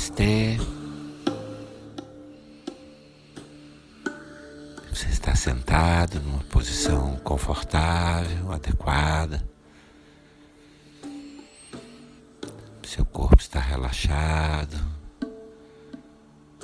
Namastê. Você está sentado numa posição confortável, adequada. Seu corpo está relaxado,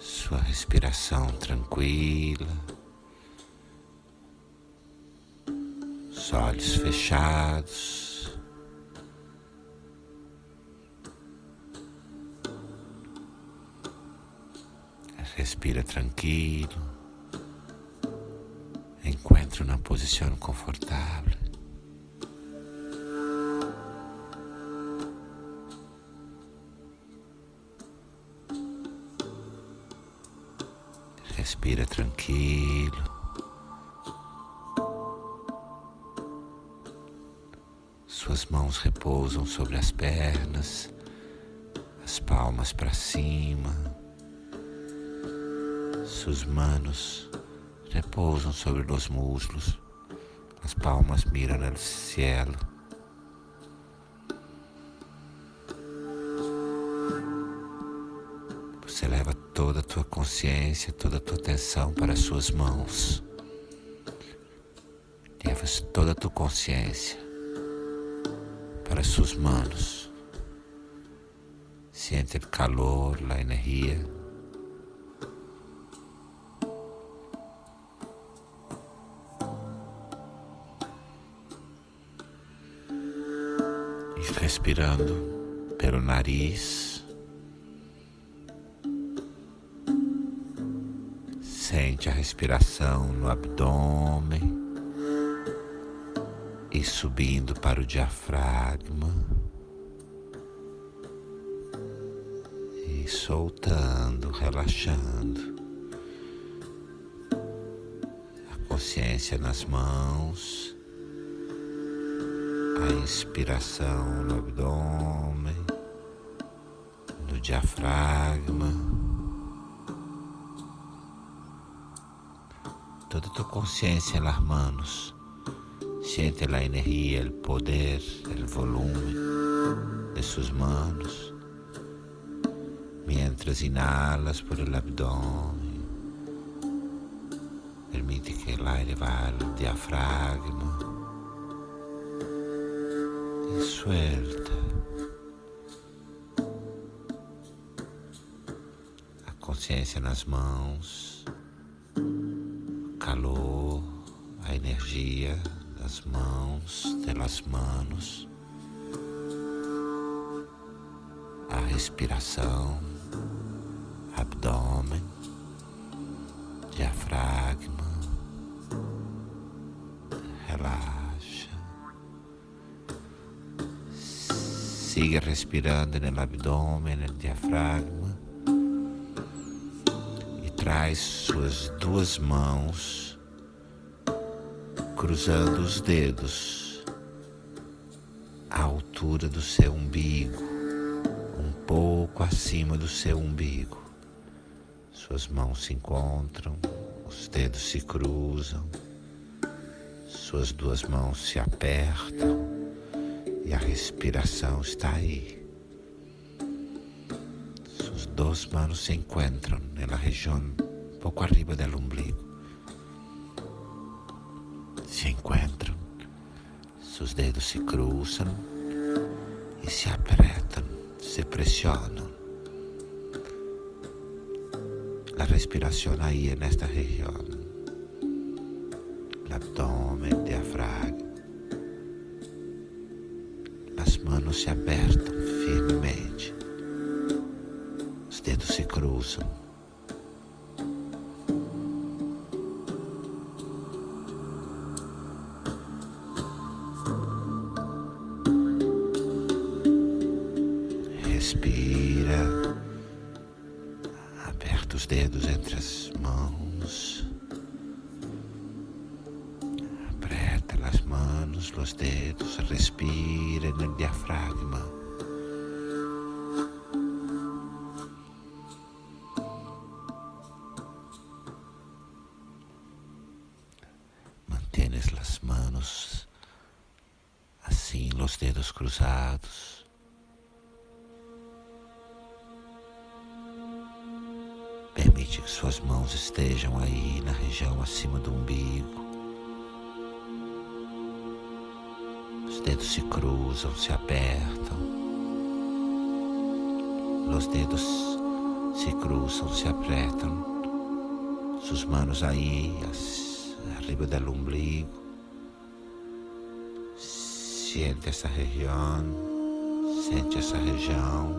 sua respiração tranquila, os olhos fechados. Respira tranquilo. Encontre uma posição confortável. Respira tranquilo. Suas mãos repousam sobre as pernas, as palmas para cima. Sus manos repousam sobre os muslos, as palmas miram ao cielo. Você leva toda a tua consciência, toda a tua atenção para as suas mãos. Levas toda a tua consciência para as suas mãos. Sente o calor, a energia respirando pelo nariz. Sente a respiração no abdômen e subindo para o diafragma e soltando, relaxando. A consciência nas mãos a inspiração no abdômen, no diafragma. Toda tua consciência nas mãos. Siente a energia, o poder, o volume de suas mãos. Mientras inhalas por el abdômen, permite que el aire vá ao diafragma A consciência nas mãos, calor, a energia das mãos, das manos, a respiração, abdômen, diafragma, relaxa. Siga respirando no abdômen, no diafragma. E traz suas duas mãos cruzando os dedos à altura do seu umbigo, um pouco acima do seu umbigo. Suas mãos se encontram, os dedos se cruzam, suas duas mãos se apertam e a respiração está aí. Sus duas manos se encontram na região pouco arriba do umbigo. Se encontram, seus dedos se cruzam e se apertam, se pressionam. A respiração aí nesta região, o abdômen, diafragma. As manos se apertam firmemente. Os dedos se cruzam. Los dedos cruzados. Permite que suas mãos estejam aí na região acima do umbigo. Os dedos se cruzam, se apertam. Os dedos se cruzam, se apertam. Sus manos aí, arriba do umbigo. Siente essa região, sente essa região.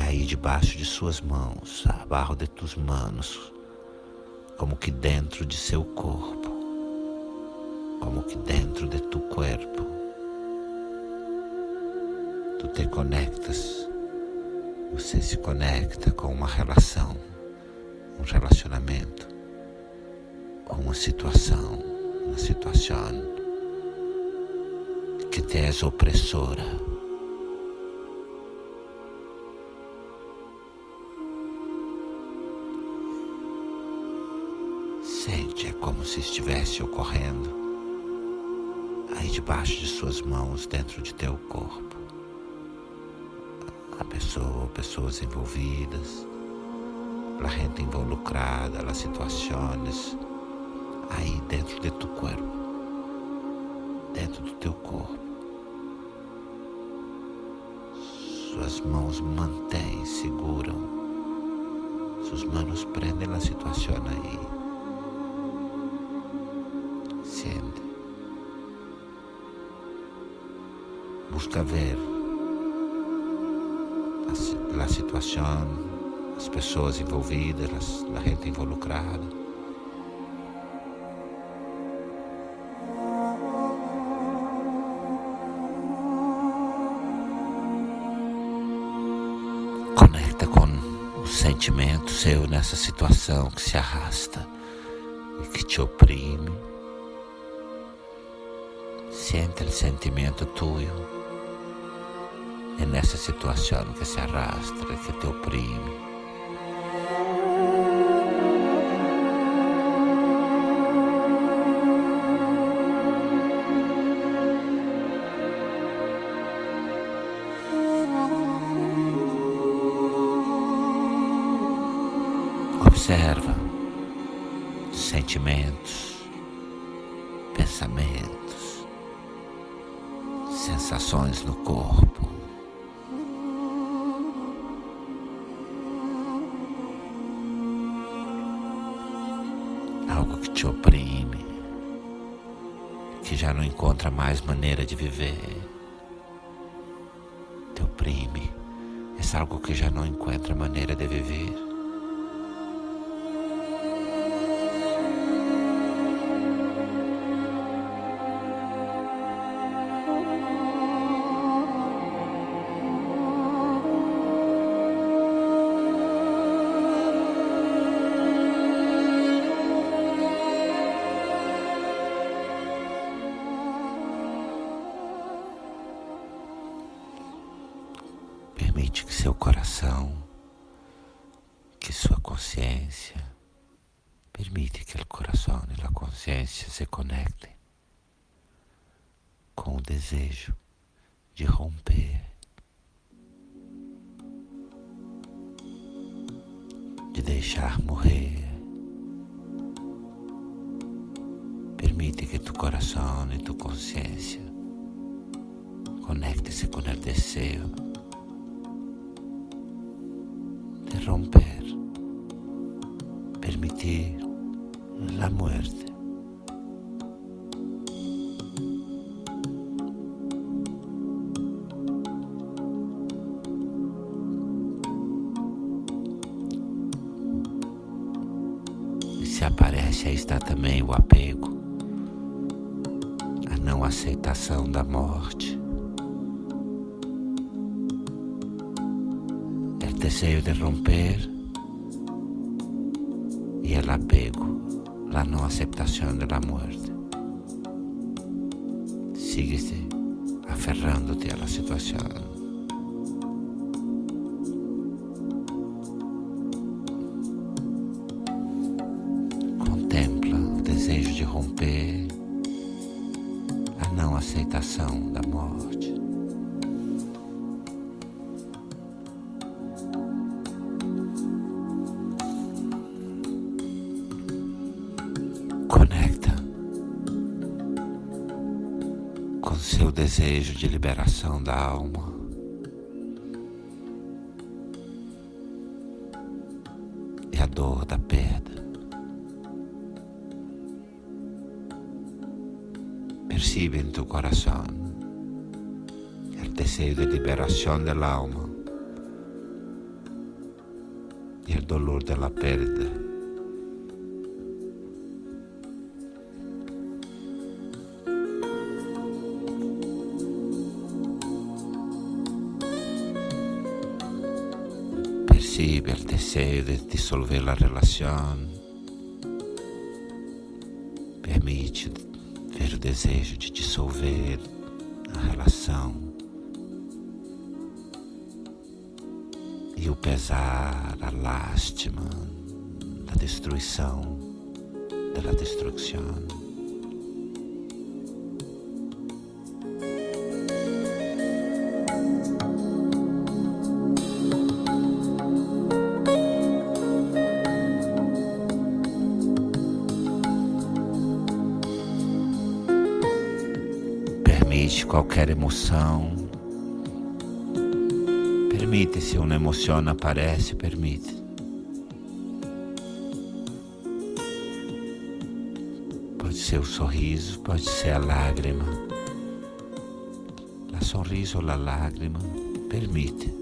aí debaixo de suas mãos, abaixo de tus manos, como que dentro de seu corpo, como que dentro de tu corpo, tu te conectas, você se conecta com uma relação, um relacionamento, uma situação, uma situação que te é opressora Sente, é como se estivesse ocorrendo aí debaixo de suas mãos, dentro de teu corpo. A pessoa, pessoas envolvidas, a gente involucrada, as situações aí dentro de tu corpo, dentro do teu corpo. Suas mãos mantêm, seguram, suas mãos prendem a situação aí. busca ver a, a situação, as pessoas envolvidas, a gente involucrada. Sentimento seu nessa situação que se arrasta e que te oprime. Sente o sentimento tuyo é nessa situação que se arrastra, que te oprime. Que já não encontra mais maneira de viver, te oprime, é algo que já não encontra maneira de viver. Permite que seu coração, que sua consciência, permite que o coração e a consciência se conectem com o desejo de romper, de deixar morrer. Permite que tu coração e tu consciência conectem-se com o desejo romper, permitir la muerte. Se aparece, aí está também o apego, a não aceitação da morte. Deseo de romper y el apego, la no aceptación de la muerte. Síguese aferrándote a la situación. Contempla o desejo de romper, a não aceitação da morte. Desejo de liberação da alma. E a dor da perda. Percibe em tu coração o desejo de liberação da alma e o dolor da perda. Deseo de disolver la relación. Permite ver o desejo de dissolver a relação. E o pesar, a lástima da destruição, da destruição. Qualquer emoção. Permite se uma emoção aparece, permite. Pode ser o sorriso, pode ser a lágrima. La sorriso a lágrima, permite.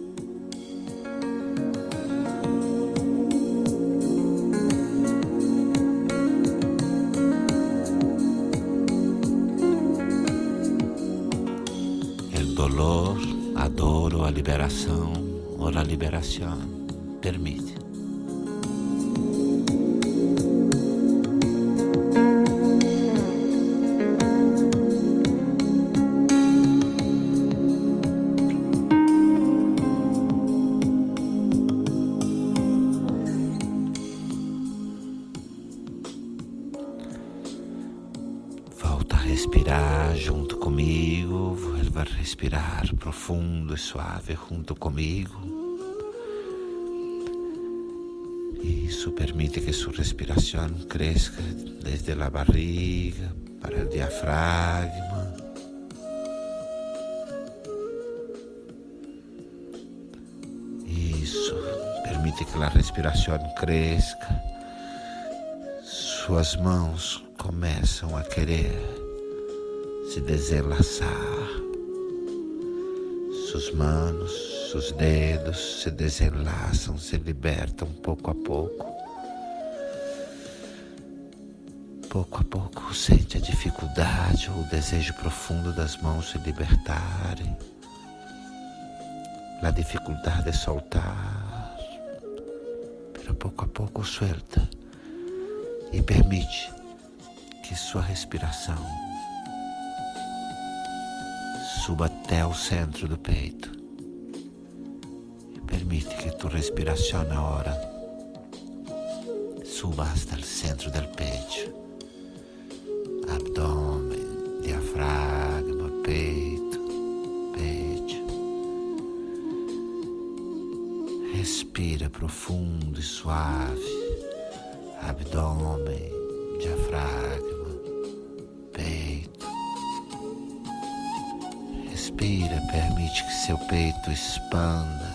Liberação ou a liberação. Permite. Respirar junto comigo, vuelva a respirar profundo e suave junto comigo. Isso permite que sua respiração cresça desde a barriga para o diafragma. Isso permite que a respiração cresça. Suas mãos começam a querer se desenlaçar. Suas manos, seus dedos se desenlaçam, se libertam pouco a pouco. Pouco a pouco sente a dificuldade o desejo profundo das mãos se libertarem. A dificuldade de soltar. Pero pouco a pouco suelta e permite que sua respiração suba até o centro do peito. E permite que tua respiração agora suba hasta o centro do peito, abdômen, diafragma, peito, peito. Respira profundo e suave, abdômen, diafragma, permite que seu peito expanda,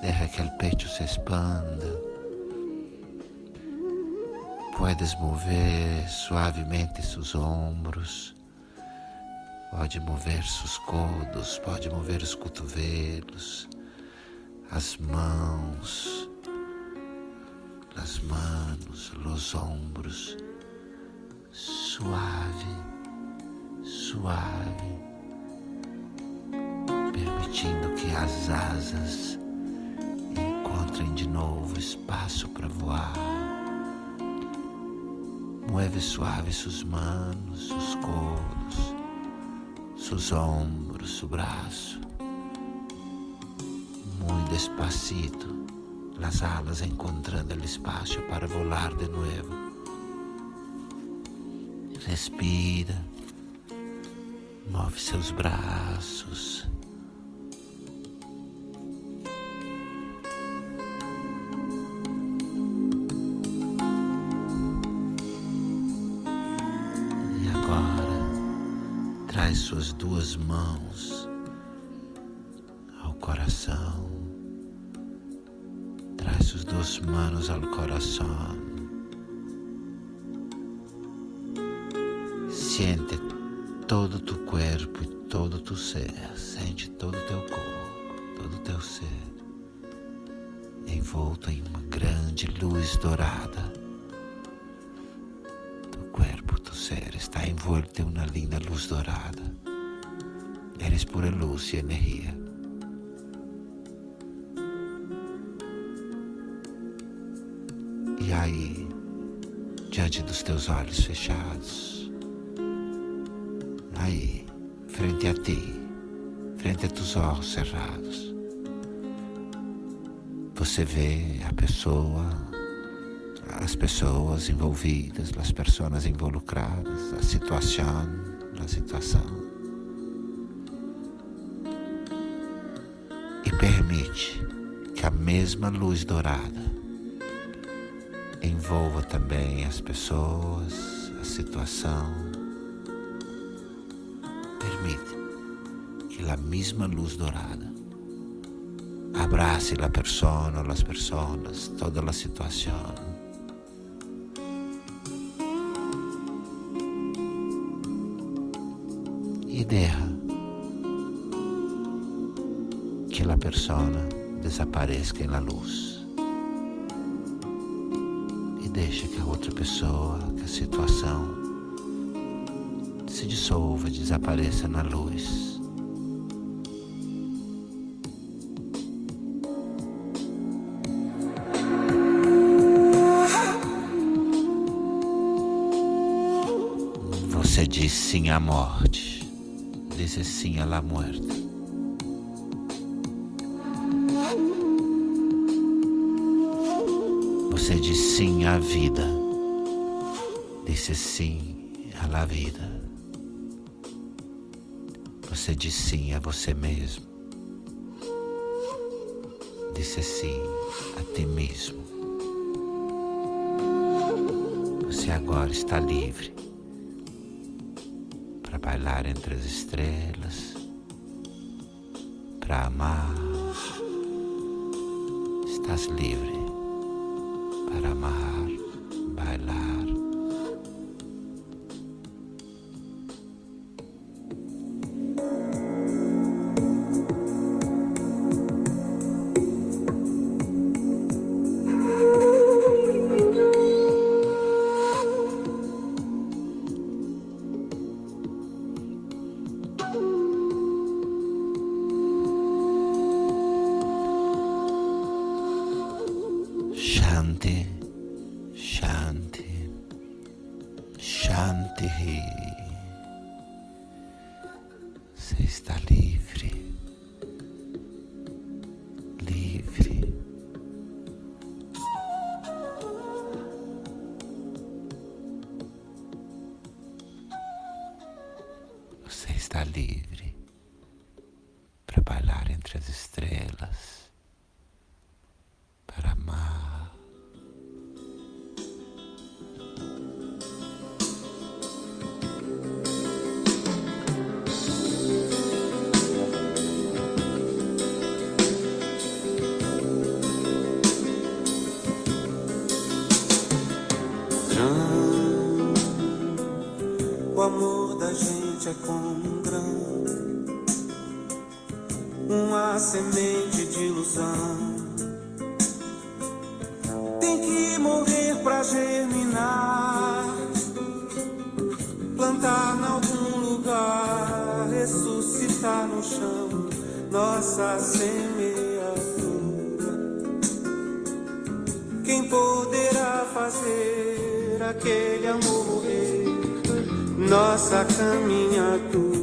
deixa que o peito se expanda. Puedes mover suavemente seus ombros, pode mover seus codos, pode mover os cotovelos, as mãos, as manos, os ombros. Suave, suave, permitindo que as asas encontrem de novo espaço para voar. Mueve suave suas manos, seus codos, seus ombros, seu braço. Muito despacito, as alas encontrando o espaço para voar de novo. Respira, move seus braços. Duas mãos ao coração. Traz suas duas mãos ao coração. Siente todo tu corpo e todo tu ser. Sente todo o teu corpo, todo o teu ser envolto em uma grande luz dourada. Tu corpo, tu ser está envolto em uma linda luz dourada. Eres pura luz e energia. E aí, diante dos teus olhos fechados, aí, frente a ti, frente a teus olhos cerrados, você vê a pessoa, as pessoas envolvidas, as pessoas involucradas, a situação, a situação. Que a mesma luz dourada envolva também as pessoas, a situação. Permite que a mesma luz dourada abrace la persona, las personas, toda la situación. Y deja que la persona desapareça en la luz. E deixa que a outra pessoa, que a situação se dissolva, desapareça na luz. Você diz sim à morte, diz sim à morte. Você diz sim à vida, disse sim à vida. Você diz sim a você mesmo, disse sim a ti mesmo. Você agora está livre bailar entre as estrelas, para amar. Estás livre está livre para bailar entre as estrelas. Grão, uma semente de ilusão. Tem que morrer pra germinar, plantar em algum lugar, ressuscitar no chão nossa semeadura. Quem poderá fazer aquele amor morrer? nossa caminhadura.